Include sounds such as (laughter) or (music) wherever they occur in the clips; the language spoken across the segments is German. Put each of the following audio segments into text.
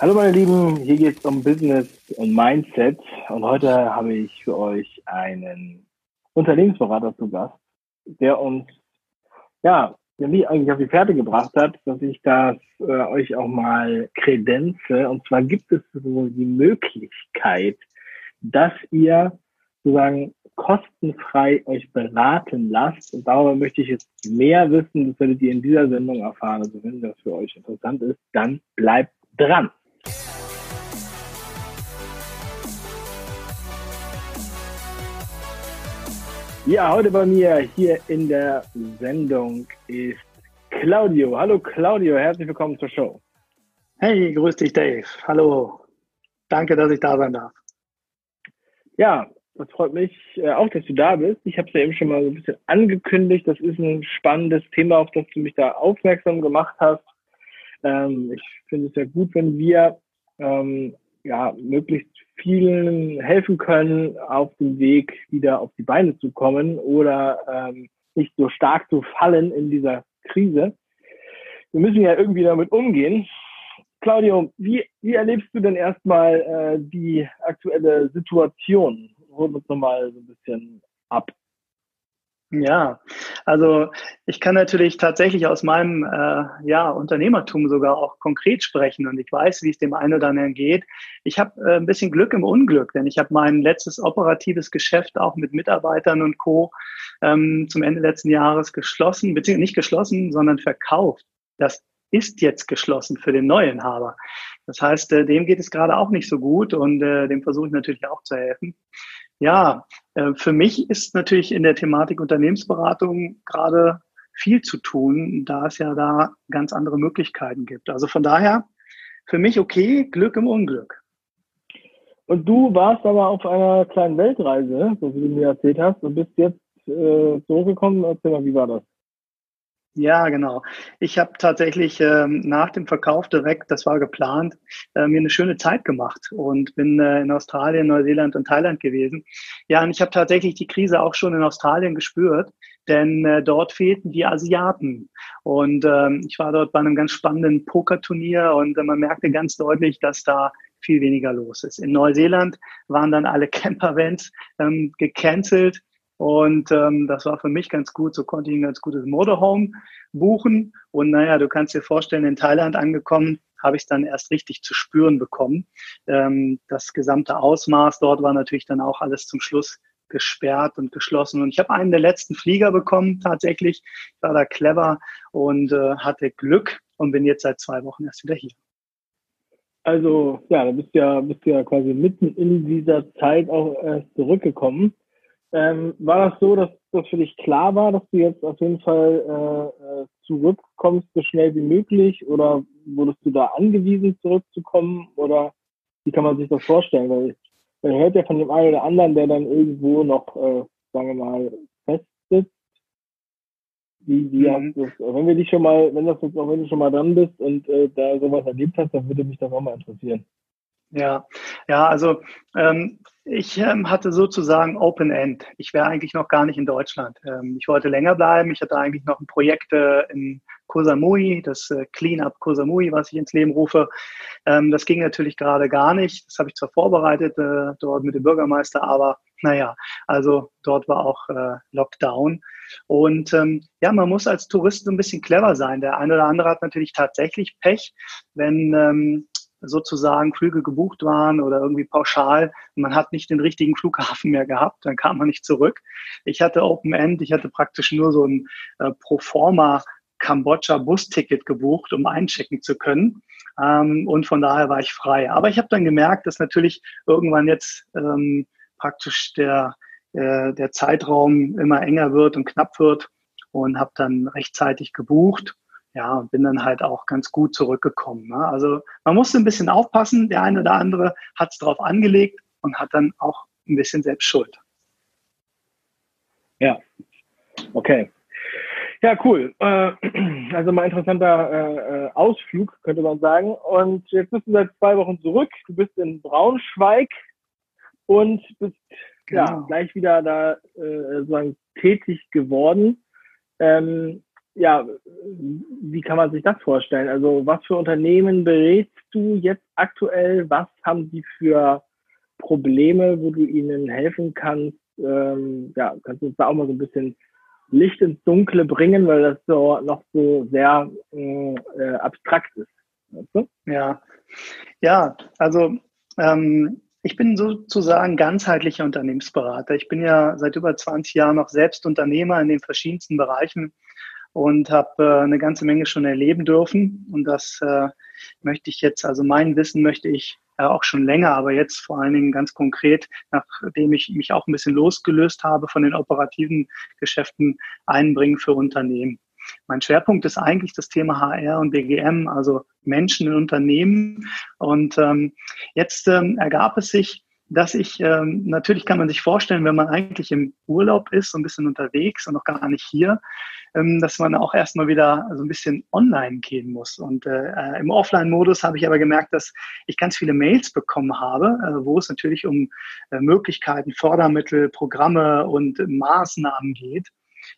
Hallo meine Lieben, hier geht es um Business und Mindset und heute habe ich für euch einen Unternehmensberater zu Gast, der uns, ja, mich eigentlich auf die Fährte gebracht hat, dass ich das äh, euch auch mal kredenze. Und zwar gibt es so die Möglichkeit, dass ihr sozusagen kostenfrei euch beraten lasst. Und darüber möchte ich jetzt mehr wissen. Das werdet ihr in dieser Sendung erfahren. Also wenn das für euch interessant ist, dann bleibt dran. Ja, heute bei mir hier in der Sendung ist Claudio. Hallo Claudio, herzlich willkommen zur Show. Hey, grüß dich Dave. Hallo. Danke, dass ich da sein darf. Ja, das freut mich äh, auch, dass du da bist. Ich habe es ja eben schon mal so ein bisschen angekündigt. Das ist ein spannendes Thema, auf das du mich da aufmerksam gemacht hast. Ähm, ich finde es ja gut, wenn wir ähm, ja, möglichst vielen helfen können, auf dem Weg wieder auf die Beine zu kommen oder ähm, nicht so stark zu fallen in dieser Krise. Wir müssen ja irgendwie damit umgehen. Claudio, wie, wie erlebst du denn erstmal äh, die aktuelle Situation? Hol uns nochmal so ein bisschen ab. Ja, also ich kann natürlich tatsächlich aus meinem äh, ja, Unternehmertum sogar auch konkret sprechen und ich weiß, wie es dem einen oder anderen geht. Ich habe äh, ein bisschen Glück im Unglück, denn ich habe mein letztes operatives Geschäft auch mit Mitarbeitern und Co. Ähm, zum Ende letzten Jahres geschlossen, beziehungsweise nicht geschlossen, sondern verkauft. Das ist jetzt geschlossen für den neuen Haber. Das heißt, äh, dem geht es gerade auch nicht so gut und äh, dem versuche ich natürlich auch zu helfen. Ja, äh, für mich ist natürlich in der Thematik Unternehmensberatung gerade viel zu tun, da es ja da ganz andere Möglichkeiten gibt. Also von daher für mich okay, Glück im Unglück. Und du warst aber auf einer kleinen Weltreise, so wie du mir erzählt hast, und bist jetzt äh, zurückgekommen. Erzähl mal, wie war das? Ja, genau. Ich habe tatsächlich ähm, nach dem Verkauf direkt, das war geplant, äh, mir eine schöne Zeit gemacht und bin äh, in Australien, Neuseeland und Thailand gewesen. Ja, und ich habe tatsächlich die Krise auch schon in Australien gespürt, denn äh, dort fehlten die Asiaten. Und ähm, ich war dort bei einem ganz spannenden Pokerturnier und äh, man merkte ganz deutlich, dass da viel weniger los ist. In Neuseeland waren dann alle (laughs) Camper-Vents ähm, gecancelt und ähm, das war für mich ganz gut. So konnte ich ein ganz gutes Motorhome buchen. Und naja, du kannst dir vorstellen, in Thailand angekommen, habe ich es dann erst richtig zu spüren bekommen. Ähm, das gesamte Ausmaß dort war natürlich dann auch alles zum Schluss gesperrt und geschlossen. Und ich habe einen der letzten Flieger bekommen, tatsächlich. Ich war da clever und äh, hatte Glück und bin jetzt seit zwei Wochen erst wieder hier. Also, ja, du bist ja, bist ja quasi mitten in dieser Zeit auch erst zurückgekommen. Ähm, war das so, dass das für dich klar war, dass du jetzt auf jeden Fall äh, äh, zurückkommst, so schnell wie möglich? Oder wurdest du da angewiesen, zurückzukommen? Oder wie kann man sich das vorstellen? Weil man hört ja von dem einen oder anderen, der dann irgendwo noch, äh, sagen wir mal, fest sitzt. Wie, wie mhm. das, wenn wir dich schon mal, wenn das jetzt auch wenn du schon mal dran bist und äh, da sowas erlebt hast, dann würde mich das auch mal interessieren. Ja, ja, also ähm, ich ähm, hatte sozusagen Open End. Ich wäre eigentlich noch gar nicht in Deutschland. Ähm, ich wollte länger bleiben. Ich hatte eigentlich noch ein Projekt äh, in Koh Samui, das äh, Cleanup Koh Samui, was ich ins Leben rufe. Ähm, das ging natürlich gerade gar nicht. Das habe ich zwar vorbereitet äh, dort mit dem Bürgermeister, aber naja, also dort war auch äh, Lockdown. Und ähm, ja, man muss als Tourist so ein bisschen clever sein. Der eine oder andere hat natürlich tatsächlich Pech, wenn ähm, sozusagen Flüge gebucht waren oder irgendwie pauschal. Man hat nicht den richtigen Flughafen mehr gehabt, dann kam man nicht zurück. Ich hatte Open End, ich hatte praktisch nur so ein äh, Proforma Kambodscha Busticket gebucht, um einchecken zu können. Ähm, und von daher war ich frei. Aber ich habe dann gemerkt, dass natürlich irgendwann jetzt ähm, praktisch der, äh, der Zeitraum immer enger wird und knapp wird und habe dann rechtzeitig gebucht ja, und bin dann halt auch ganz gut zurückgekommen. Ne? Also man musste ein bisschen aufpassen. Der eine oder andere hat es darauf angelegt und hat dann auch ein bisschen selbst Schuld. Ja, okay. Ja, cool. Äh, (clears throat) also mal interessanter äh, äh, Ausflug, könnte man sagen. Und jetzt bist du seit zwei Wochen zurück. Du bist in Braunschweig und bist genau. ja gleich wieder da sozusagen tätig geworden. Ähm, ja, wie kann man sich das vorstellen? Also was für Unternehmen berätst du jetzt aktuell? Was haben die für Probleme, wo du ihnen helfen kannst? Ähm, ja, kannst du uns da auch mal so ein bisschen Licht ins Dunkle bringen, weil das so noch so sehr äh, abstrakt ist. Weißt du? Ja, ja, also ähm, ich bin sozusagen ganzheitlicher Unternehmensberater. Ich bin ja seit über 20 Jahren noch selbst Unternehmer in den verschiedensten Bereichen und habe äh, eine ganze Menge schon erleben dürfen. Und das äh, möchte ich jetzt, also mein Wissen möchte ich äh, auch schon länger, aber jetzt vor allen Dingen ganz konkret, nachdem ich mich auch ein bisschen losgelöst habe von den operativen Geschäften, einbringen für Unternehmen. Mein Schwerpunkt ist eigentlich das Thema HR und BGM, also Menschen in Unternehmen. Und ähm, jetzt ähm, ergab es sich, dass ich, ähm, natürlich kann man sich vorstellen, wenn man eigentlich im Urlaub ist, so ein bisschen unterwegs und noch gar nicht hier, ähm, dass man auch erstmal wieder so ein bisschen online gehen muss. Und äh, äh, im Offline-Modus habe ich aber gemerkt, dass ich ganz viele Mails bekommen habe, äh, wo es natürlich um äh, Möglichkeiten, Fördermittel, Programme und Maßnahmen geht.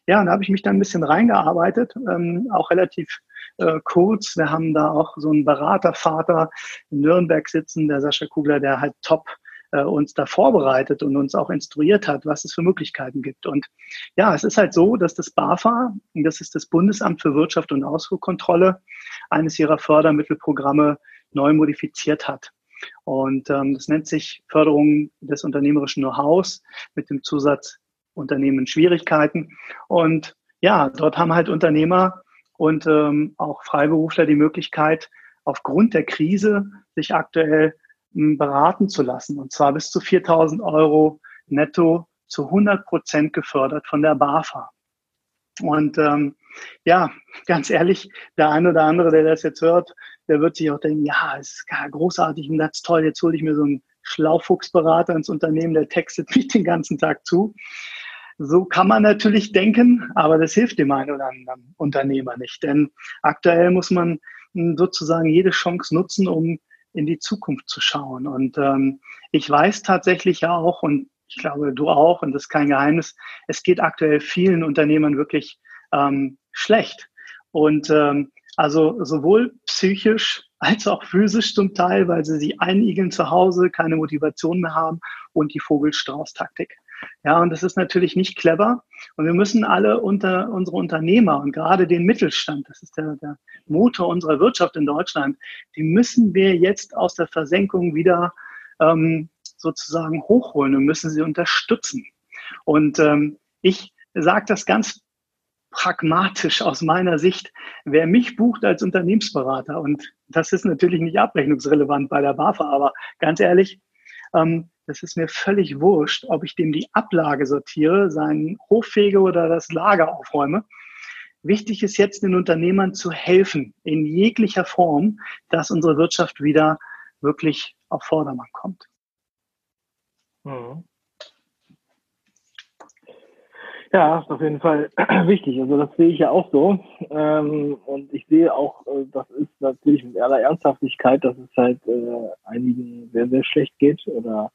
Ja, und da habe ich mich dann ein bisschen reingearbeitet, ähm, auch relativ äh, kurz. Wir haben da auch so einen Beratervater in Nürnberg sitzen, der Sascha Kugler, der halt top äh, uns da vorbereitet und uns auch instruiert hat, was es für Möglichkeiten gibt. Und ja, es ist halt so, dass das BAFA, das ist das Bundesamt für Wirtschaft und Ausfuhrkontrolle, eines ihrer Fördermittelprogramme neu modifiziert hat. Und ähm, das nennt sich Förderung des unternehmerischen Know-hows mit dem Zusatz Unternehmen Schwierigkeiten. Und ja, dort haben halt Unternehmer und ähm, auch Freiberufler die Möglichkeit, aufgrund der Krise sich aktuell beraten zu lassen. Und zwar bis zu 4000 Euro netto zu 100 Prozent gefördert von der BAFA. Und ähm, ja, ganz ehrlich, der eine oder andere, der das jetzt hört, der wird sich auch denken, ja, es ist großartig und das ist toll, jetzt hole ich mir so einen Schlaufuchsberater ins Unternehmen, der textet (laughs) mich den ganzen Tag zu. So kann man natürlich denken, aber das hilft dem einen oder anderen Unternehmer nicht. Denn aktuell muss man sozusagen jede Chance nutzen, um in die Zukunft zu schauen. Und ähm, ich weiß tatsächlich ja auch, und ich glaube, du auch, und das ist kein Geheimnis, es geht aktuell vielen Unternehmern wirklich ähm, schlecht. Und ähm, also sowohl psychisch als auch physisch zum Teil, weil sie sich einigeln zu Hause, keine Motivation mehr haben und die Vogelstrauß-Taktik. Ja, und das ist natürlich nicht clever. Und wir müssen alle unter unsere Unternehmer und gerade den Mittelstand, das ist der, der Motor unserer Wirtschaft in Deutschland, die müssen wir jetzt aus der Versenkung wieder ähm, sozusagen hochholen und müssen sie unterstützen. Und ähm, ich sage das ganz pragmatisch aus meiner Sicht, wer mich bucht als Unternehmensberater, und das ist natürlich nicht abrechnungsrelevant bei der BAFA, aber ganz ehrlich, ähm, das ist mir völlig wurscht, ob ich dem die Ablage sortiere, seinen Hof fege oder das Lager aufräume. Wichtig ist jetzt den Unternehmern zu helfen, in jeglicher Form, dass unsere Wirtschaft wieder wirklich auf Vordermann kommt. Mhm. Ja, ist auf jeden Fall (clears throat) wichtig. Also das sehe ich ja auch so. Ähm, und ich sehe auch, äh, das ist natürlich mit aller Ernsthaftigkeit, dass es halt äh, einigen sehr, sehr schlecht geht oder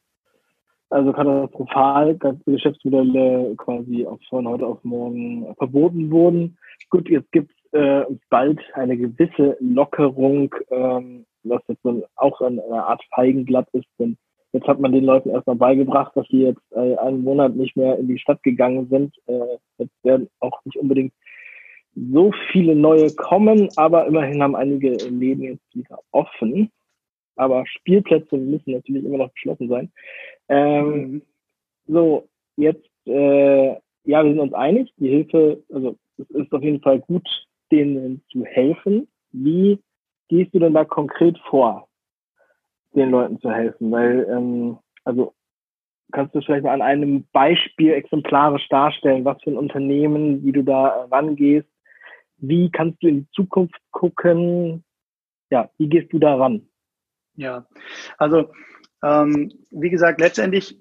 also katastrophal, ganze Geschäftsmodelle quasi auch von heute auf morgen verboten wurden. Gut, jetzt gibt es äh, bald eine gewisse Lockerung, ähm, was jetzt dann auch eine Art Feigenglatt ist, denn jetzt hat man den Leuten erstmal beigebracht, dass sie jetzt äh, einen Monat nicht mehr in die Stadt gegangen sind. Äh, jetzt werden auch nicht unbedingt so viele neue kommen, aber immerhin haben einige Läden jetzt wieder offen aber Spielplätze müssen natürlich immer noch geschlossen sein. Ähm, mhm. So, jetzt, äh, ja, wir sind uns einig, die Hilfe, also es ist auf jeden Fall gut, denen zu helfen. Wie gehst du denn da konkret vor, den Leuten zu helfen? Weil, ähm, also kannst du vielleicht mal an einem Beispiel exemplarisch darstellen, was für ein Unternehmen, wie du da rangehst? Wie kannst du in die Zukunft gucken? Ja, wie gehst du da ran? Ja, also ähm, wie gesagt, letztendlich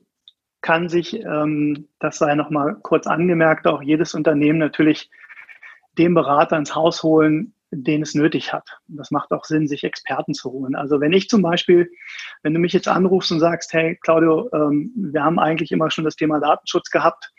kann sich, ähm, das sei nochmal kurz angemerkt, auch jedes Unternehmen natürlich den Berater ins Haus holen, den es nötig hat. Das macht auch Sinn, sich Experten zu holen. Also wenn ich zum Beispiel, wenn du mich jetzt anrufst und sagst, hey Claudio, ähm, wir haben eigentlich immer schon das Thema Datenschutz gehabt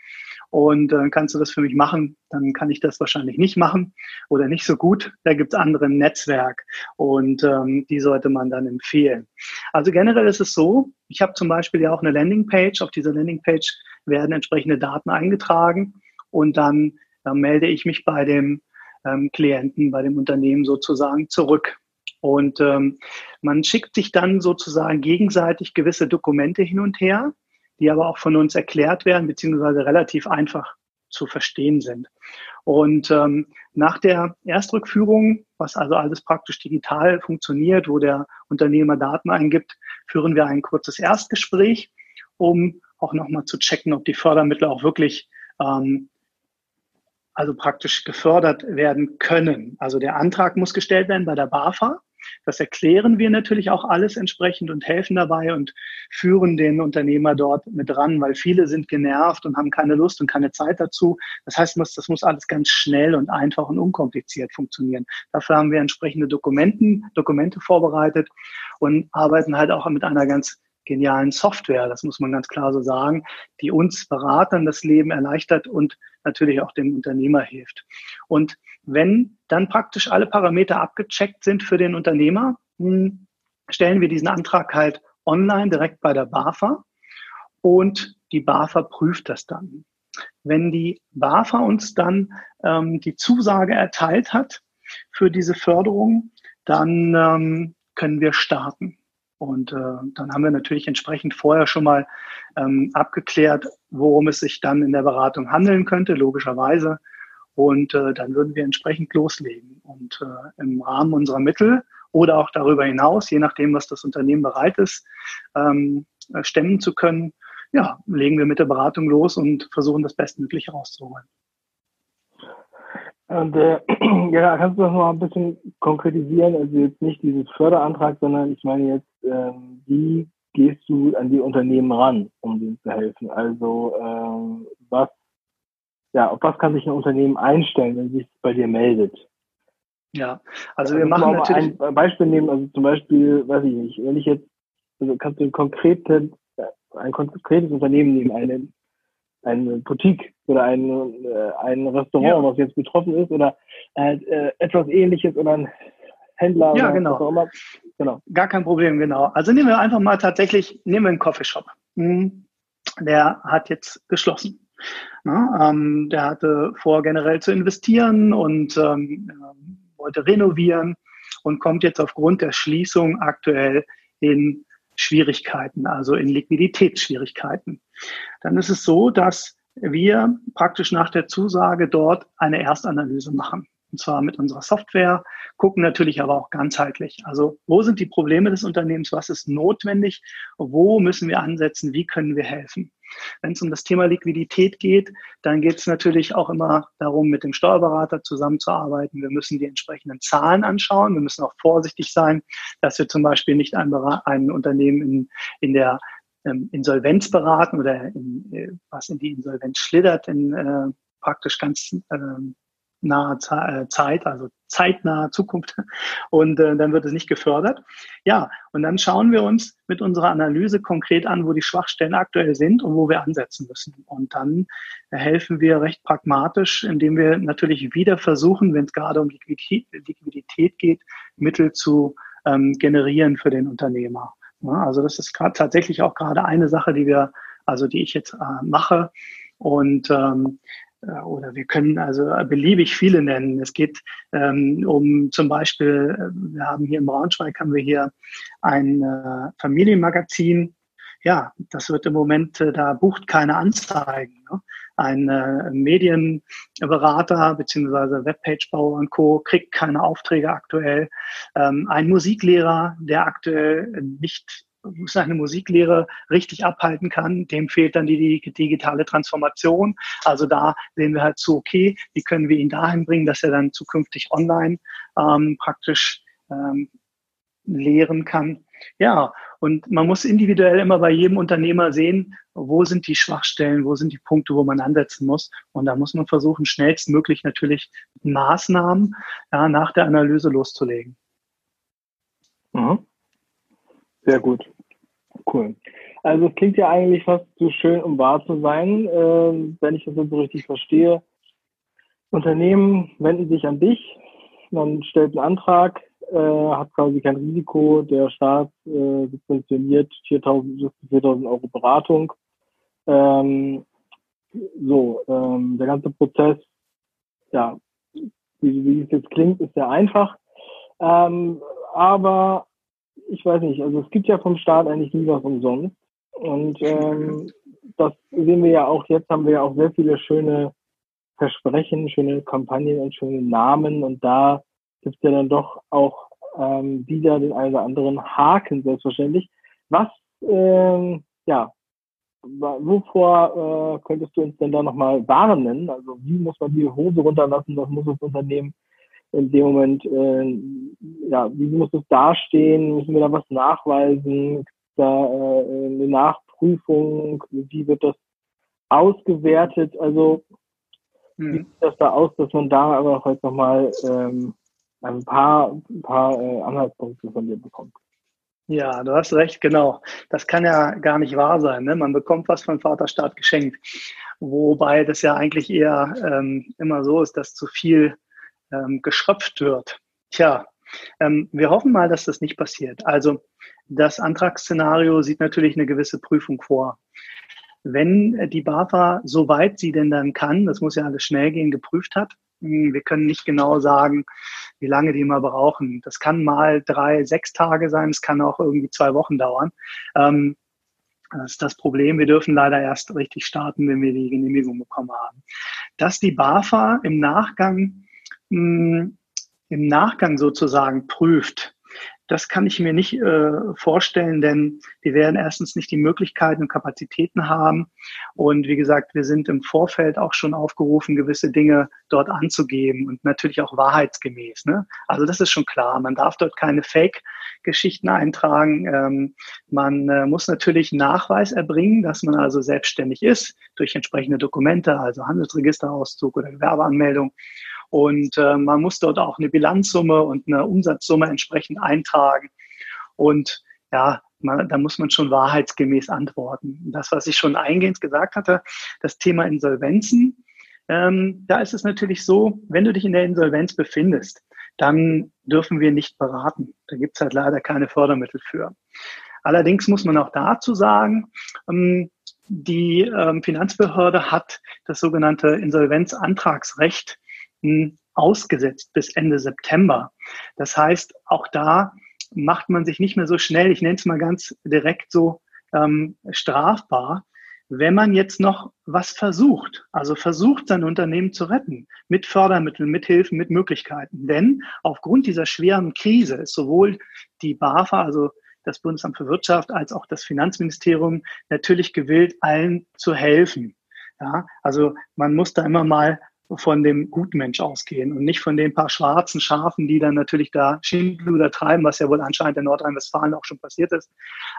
und äh, kannst du das für mich machen? Dann kann ich das wahrscheinlich nicht machen oder nicht so gut. Da gibt es andere im Netzwerk und ähm, die sollte man dann empfehlen. Also generell ist es so, ich habe zum Beispiel ja auch eine Landingpage. Auf dieser Landingpage werden entsprechende Daten eingetragen und dann äh, melde ich mich bei dem ähm, Klienten, bei dem Unternehmen sozusagen zurück. Und ähm, man schickt sich dann sozusagen gegenseitig gewisse Dokumente hin und her die aber auch von uns erklärt werden, beziehungsweise relativ einfach zu verstehen sind. Und ähm, nach der Erstrückführung, was also alles praktisch digital funktioniert, wo der Unternehmer Daten eingibt, führen wir ein kurzes Erstgespräch, um auch nochmal zu checken, ob die Fördermittel auch wirklich ähm, also praktisch gefördert werden können. Also der Antrag muss gestellt werden bei der BAFA. Das erklären wir natürlich auch alles entsprechend und helfen dabei und führen den Unternehmer dort mit ran, weil viele sind genervt und haben keine Lust und keine Zeit dazu. Das heißt, das muss alles ganz schnell und einfach und unkompliziert funktionieren. Dafür haben wir entsprechende Dokumenten, Dokumente vorbereitet und arbeiten halt auch mit einer ganz genialen Software, das muss man ganz klar so sagen, die uns Beratern das Leben erleichtert und natürlich auch dem Unternehmer hilft. Und wenn dann praktisch alle Parameter abgecheckt sind für den Unternehmer, hm, stellen wir diesen Antrag halt online direkt bei der BAFA und die BAFA prüft das dann. Wenn die BAFA uns dann ähm, die Zusage erteilt hat für diese Förderung, dann ähm, können wir starten. Und äh, dann haben wir natürlich entsprechend vorher schon mal ähm, abgeklärt, worum es sich dann in der Beratung handeln könnte, logischerweise. Und äh, dann würden wir entsprechend loslegen. Und äh, im Rahmen unserer Mittel oder auch darüber hinaus, je nachdem, was das Unternehmen bereit ist, ähm, äh, stemmen zu können, ja, legen wir mit der Beratung los und versuchen das Bestmögliche rauszuholen. Und äh, (clears throat) ja, kannst du das mal ein bisschen konkretisieren? Also jetzt nicht dieses Förderantrag, sondern ich meine jetzt, ähm, wie gehst du an die Unternehmen ran, um denen zu helfen? Also ähm, was ja, auf was kann sich ein Unternehmen einstellen, wenn sich bei dir meldet? Ja, also wir machen natürlich ein Beispiel nehmen, also zum Beispiel, weiß ich nicht, wenn ich jetzt, also kannst du ein konkretes, ein konkretes Unternehmen nehmen, eine, eine Boutique oder ein, äh, ein Restaurant, ja. was jetzt betroffen ist oder äh, äh, etwas ähnliches oder ein Händler ja, oder genau. was auch immer. Genau. Gar kein Problem, genau. Also nehmen wir einfach mal tatsächlich, nehmen wir einen Coffeeshop. Hm, der hat jetzt geschlossen. Na, ähm, der hatte vor, generell zu investieren und ähm, wollte renovieren und kommt jetzt aufgrund der Schließung aktuell in Schwierigkeiten, also in Liquiditätsschwierigkeiten. Dann ist es so, dass wir praktisch nach der Zusage dort eine Erstanalyse machen. Und zwar mit unserer Software, gucken natürlich aber auch ganzheitlich. Also wo sind die Probleme des Unternehmens? Was ist notwendig? Wo müssen wir ansetzen? Wie können wir helfen? Wenn es um das Thema Liquidität geht, dann geht es natürlich auch immer darum, mit dem Steuerberater zusammenzuarbeiten. Wir müssen die entsprechenden Zahlen anschauen. Wir müssen auch vorsichtig sein, dass wir zum Beispiel nicht ein, ein Unternehmen in, in der ähm, Insolvenz beraten oder in, äh, was in die Insolvenz schlittert, in äh, praktisch ganz ähm, nahe äh, Zeit, also zeitnahe Zukunft (laughs) und äh, dann wird es nicht gefördert. Ja, und dann schauen wir uns mit unserer Analyse konkret an, wo die Schwachstellen aktuell sind und wo wir ansetzen müssen. Und dann helfen wir recht pragmatisch, indem wir natürlich wieder versuchen, wenn es gerade um Liquidität, geht, Mittel zu ähm, generieren für den Unternehmer. Ja, also das ist tatsächlich auch gerade eine Sache, die wir, also die ich jetzt äh, mache. Und ähm, äh, oder wir können also beliebig viele nennen. Es geht ähm, um zum Beispiel, äh, wir haben hier im Braunschweig haben wir hier ein äh, Familienmagazin. Ja, das wird im Moment, äh, da bucht keine Anzeigen. Ne? Ein äh, Medienberater beziehungsweise Webpagebauer und Co. kriegt keine Aufträge aktuell. Ähm, ein Musiklehrer, der aktuell nicht seine Musiklehre richtig abhalten kann, dem fehlt dann die, die digitale Transformation. Also da sehen wir halt zu, okay, wie können wir ihn dahin bringen, dass er dann zukünftig online ähm, praktisch ähm, lehren kann. Ja, und man muss individuell immer bei jedem Unternehmer sehen, wo sind die Schwachstellen, wo sind die Punkte, wo man ansetzen muss. Und da muss man versuchen, schnellstmöglich natürlich Maßnahmen ja, nach der Analyse loszulegen. Mhm. Sehr gut. Cool. Also es klingt ja eigentlich fast zu schön, um wahr zu sein, äh, wenn ich das so richtig verstehe. Unternehmen wenden sich an dich, man stellt einen Antrag, äh, hat quasi kein Risiko, der Staat äh, subventioniert 4.000 bis 4.000 Euro Beratung. Ähm, so, ähm, der ganze Prozess, ja, wie, wie es jetzt klingt, ist sehr einfach. Ähm, aber ich weiß nicht, also es gibt ja vom Staat eigentlich nie was umsonst. Und ähm, das sehen wir ja auch, jetzt haben wir ja auch sehr viele schöne Versprechen, schöne Kampagnen und schöne Namen. Und da gibt es ja dann doch auch ähm, wieder den einen oder anderen Haken, selbstverständlich. Was, ähm, ja, wovor äh, könntest du uns denn da nochmal warnen? Also wie muss man die Hose runterlassen? Was muss das Unternehmen in dem Moment, äh, ja, wie muss es dastehen? Müssen wir da was nachweisen? Da äh, eine Nachprüfung? Wie wird das ausgewertet? Also hm. wie sieht das da aus, dass man da aber heute nochmal ähm, ein paar, ein paar äh, Anhaltspunkte von dir bekommt? Ja, du hast recht, genau. Das kann ja gar nicht wahr sein. Ne? Man bekommt was von Vaterstaat geschenkt. Wobei das ja eigentlich eher ähm, immer so ist, dass zu viel ähm, geschröpft wird. Tja, ähm, wir hoffen mal, dass das nicht passiert. Also das Antragsszenario sieht natürlich eine gewisse Prüfung vor. Wenn die BAFA, soweit sie denn dann kann, das muss ja alles schnell gehen, geprüft hat, hm, wir können nicht genau sagen, wie lange die mal brauchen. Das kann mal drei, sechs Tage sein, es kann auch irgendwie zwei Wochen dauern. Ähm, das ist das Problem. Wir dürfen leider erst richtig starten, wenn wir die Genehmigung bekommen haben. Dass die BAFA im Nachgang, mh, im Nachgang sozusagen prüft, das kann ich mir nicht äh, vorstellen, denn wir werden erstens nicht die Möglichkeiten und Kapazitäten haben. Und wie gesagt, wir sind im Vorfeld auch schon aufgerufen, gewisse Dinge dort anzugeben und natürlich auch wahrheitsgemäß. Ne? Also das ist schon klar. Man darf dort keine Fake-Geschichten eintragen. Ähm, man äh, muss natürlich Nachweis erbringen, dass man also selbstständig ist durch entsprechende Dokumente, also Handelsregisterauszug oder Gewerbeanmeldung. Und äh, man muss dort auch eine Bilanzsumme und eine Umsatzsumme entsprechend eintragen. Und ja, man, da muss man schon wahrheitsgemäß antworten. Das, was ich schon eingehend gesagt hatte, das Thema Insolvenzen, ähm, da ist es natürlich so, wenn du dich in der Insolvenz befindest, dann dürfen wir nicht beraten. Da gibt es halt leider keine Fördermittel für. Allerdings muss man auch dazu sagen, ähm, die ähm, Finanzbehörde hat das sogenannte Insolvenzantragsrecht ausgesetzt bis Ende September. Das heißt, auch da macht man sich nicht mehr so schnell, ich nenne es mal ganz direkt so ähm, strafbar, wenn man jetzt noch was versucht, also versucht, sein Unternehmen zu retten, mit Fördermitteln, mit Hilfen, mit Möglichkeiten. Denn aufgrund dieser schweren Krise ist sowohl die BAFA, also das Bundesamt für Wirtschaft, als auch das Finanzministerium natürlich gewillt, allen zu helfen. Ja, also man muss da immer mal von dem Gutmensch ausgehen und nicht von den paar schwarzen Schafen, die dann natürlich da Schindluder treiben, was ja wohl anscheinend in Nordrhein-Westfalen auch schon passiert ist.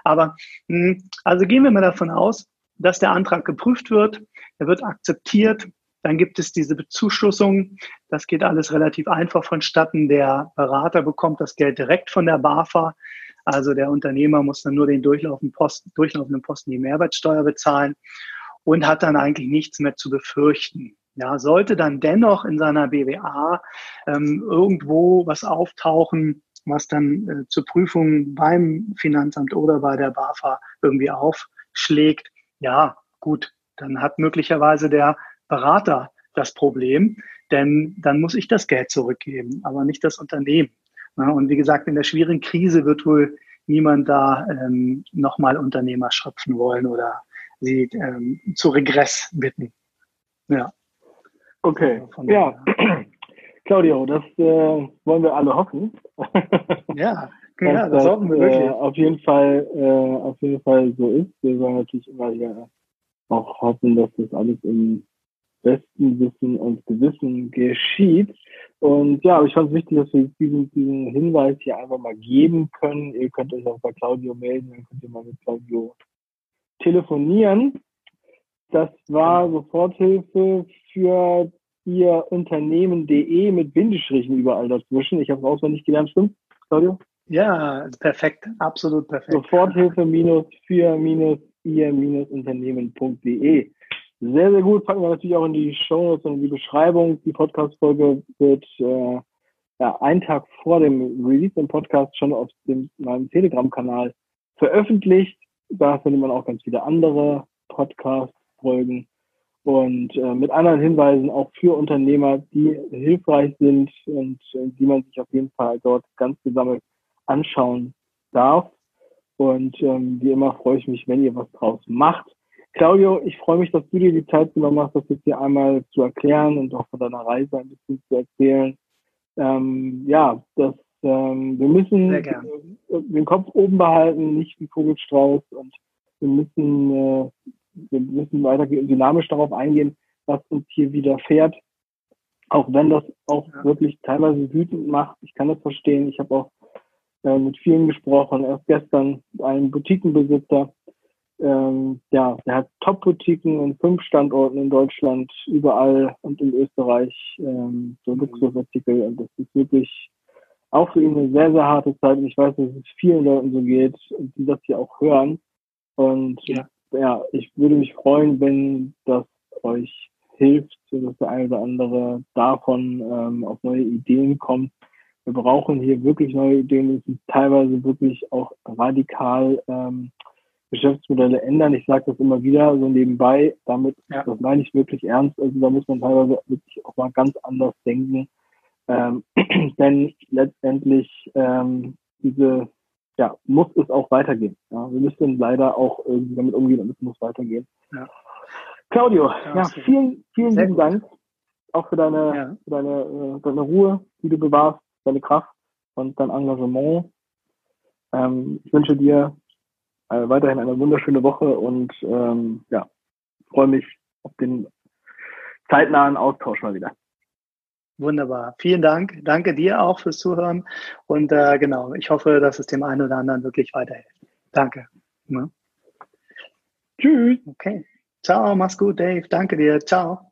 Aber hm, also gehen wir mal davon aus, dass der Antrag geprüft wird, er wird akzeptiert, dann gibt es diese Bezuschussung. Das geht alles relativ einfach vonstatten. Der Berater bekommt das Geld direkt von der BAFA. Also der Unternehmer muss dann nur den durchlaufenden Posten, durchlaufenden Posten die Mehrwertsteuer bezahlen und hat dann eigentlich nichts mehr zu befürchten. Ja, sollte dann dennoch in seiner BWA ähm, irgendwo was auftauchen, was dann äh, zur Prüfung beim Finanzamt oder bei der BAFA irgendwie aufschlägt, ja, gut, dann hat möglicherweise der Berater das Problem, denn dann muss ich das Geld zurückgeben, aber nicht das Unternehmen. Ja, und wie gesagt, in der schwierigen Krise wird wohl niemand da ähm, nochmal Unternehmer schöpfen wollen oder sie ähm, zu Regress bitten. Ja. Okay, ja. (clears throat) Claudio, das äh, wollen wir alle hoffen. (laughs) ja, (laughs) ja, das, hoffen wir äh, wirklich. Äh, auf jeden Fall, äh, auf jeden Fall so ist. Wir wollen natürlich immer hier auch hoffen, dass das alles im besten Wissen und Gewissen geschieht. Und ja, aber ich fand es wichtig, dass wir diesen, diesen Hinweis hier einfach mal geben können. Ihr könnt euch auch bei Claudio melden, dann könnt ihr mal mit Claudio telefonieren. Das war Soforthilfe für ihr Unternehmen.de mit Bindestrichen überall dazwischen. Ich habe es auswendig gelernt, stimmt, Claudio? Ja, perfekt, absolut perfekt. Soforthilfe minus für minus ihr-unternehmen.de. Sehr, sehr gut. Packen wir natürlich auch in die Show Notes und die Beschreibung. Die Podcast-Folge wird äh, ja, einen Tag vor dem Release im Podcast schon auf dem, meinem Telegram-Kanal veröffentlicht. Da findet man auch ganz viele andere Podcast-Folgen und äh, mit anderen Hinweisen auch für Unternehmer, die hilfreich sind und äh, die man sich auf jeden Fall dort ganz gesammelt anschauen darf. Und ähm, wie immer freue ich mich, wenn ihr was draus macht. Claudio, ich freue mich, dass du dir die Zeit genommen hast, das jetzt hier einmal zu erklären und auch von deiner Reise ein bisschen zu erzählen. Ähm, ja, das, ähm, wir müssen den Kopf oben behalten, nicht wie Vogelstrauß und wir müssen, äh, wir müssen weiter dynamisch darauf eingehen, was uns hier widerfährt. Auch wenn das auch wirklich teilweise wütend macht. Ich kann das verstehen. Ich habe auch äh, mit vielen gesprochen. Erst gestern einen Boutiquenbesitzer, ähm, ja, der hat Top-Boutiquen in fünf Standorten in Deutschland, überall und in Österreich, ähm, so mhm. Luxusartikel. Und das ist wirklich auch für ihn eine sehr, sehr harte Zeit. Und ich weiß, dass es vielen Leuten so geht, die das hier auch hören. Und ja, ja ich würde mich freuen, wenn das euch hilft, dass der eine oder andere davon ähm, auf neue Ideen kommt wir brauchen hier wirklich neue Ideen, müssen teilweise wirklich auch radikal ähm, Geschäftsmodelle ändern. Ich sage das immer wieder so nebenbei, damit, ja. das meine ich wirklich ernst. Also da muss man teilweise wirklich auch mal ganz anders denken. Ähm, (clears throat) denn letztendlich ähm, diese, ja, muss es auch weitergehen. Ja, wir müssen leider auch irgendwie damit umgehen und es muss weitergehen. Ja. Claudio, ja, vielen, vielen lieben Dank auch für deine, für deine, äh, deine Ruhe, die du bewahrst deine Kraft und dein Engagement. Ähm, ich wünsche dir äh, weiterhin eine wunderschöne Woche und ähm, ja, freue mich auf den zeitnahen Austausch mal wieder. Wunderbar. Vielen Dank. Danke dir auch fürs Zuhören. Und äh, genau, ich hoffe, dass es dem einen oder anderen wirklich weiterhilft. Danke. Ja. Tschüss. Okay. Ciao, mach's gut, Dave. Danke dir. Ciao.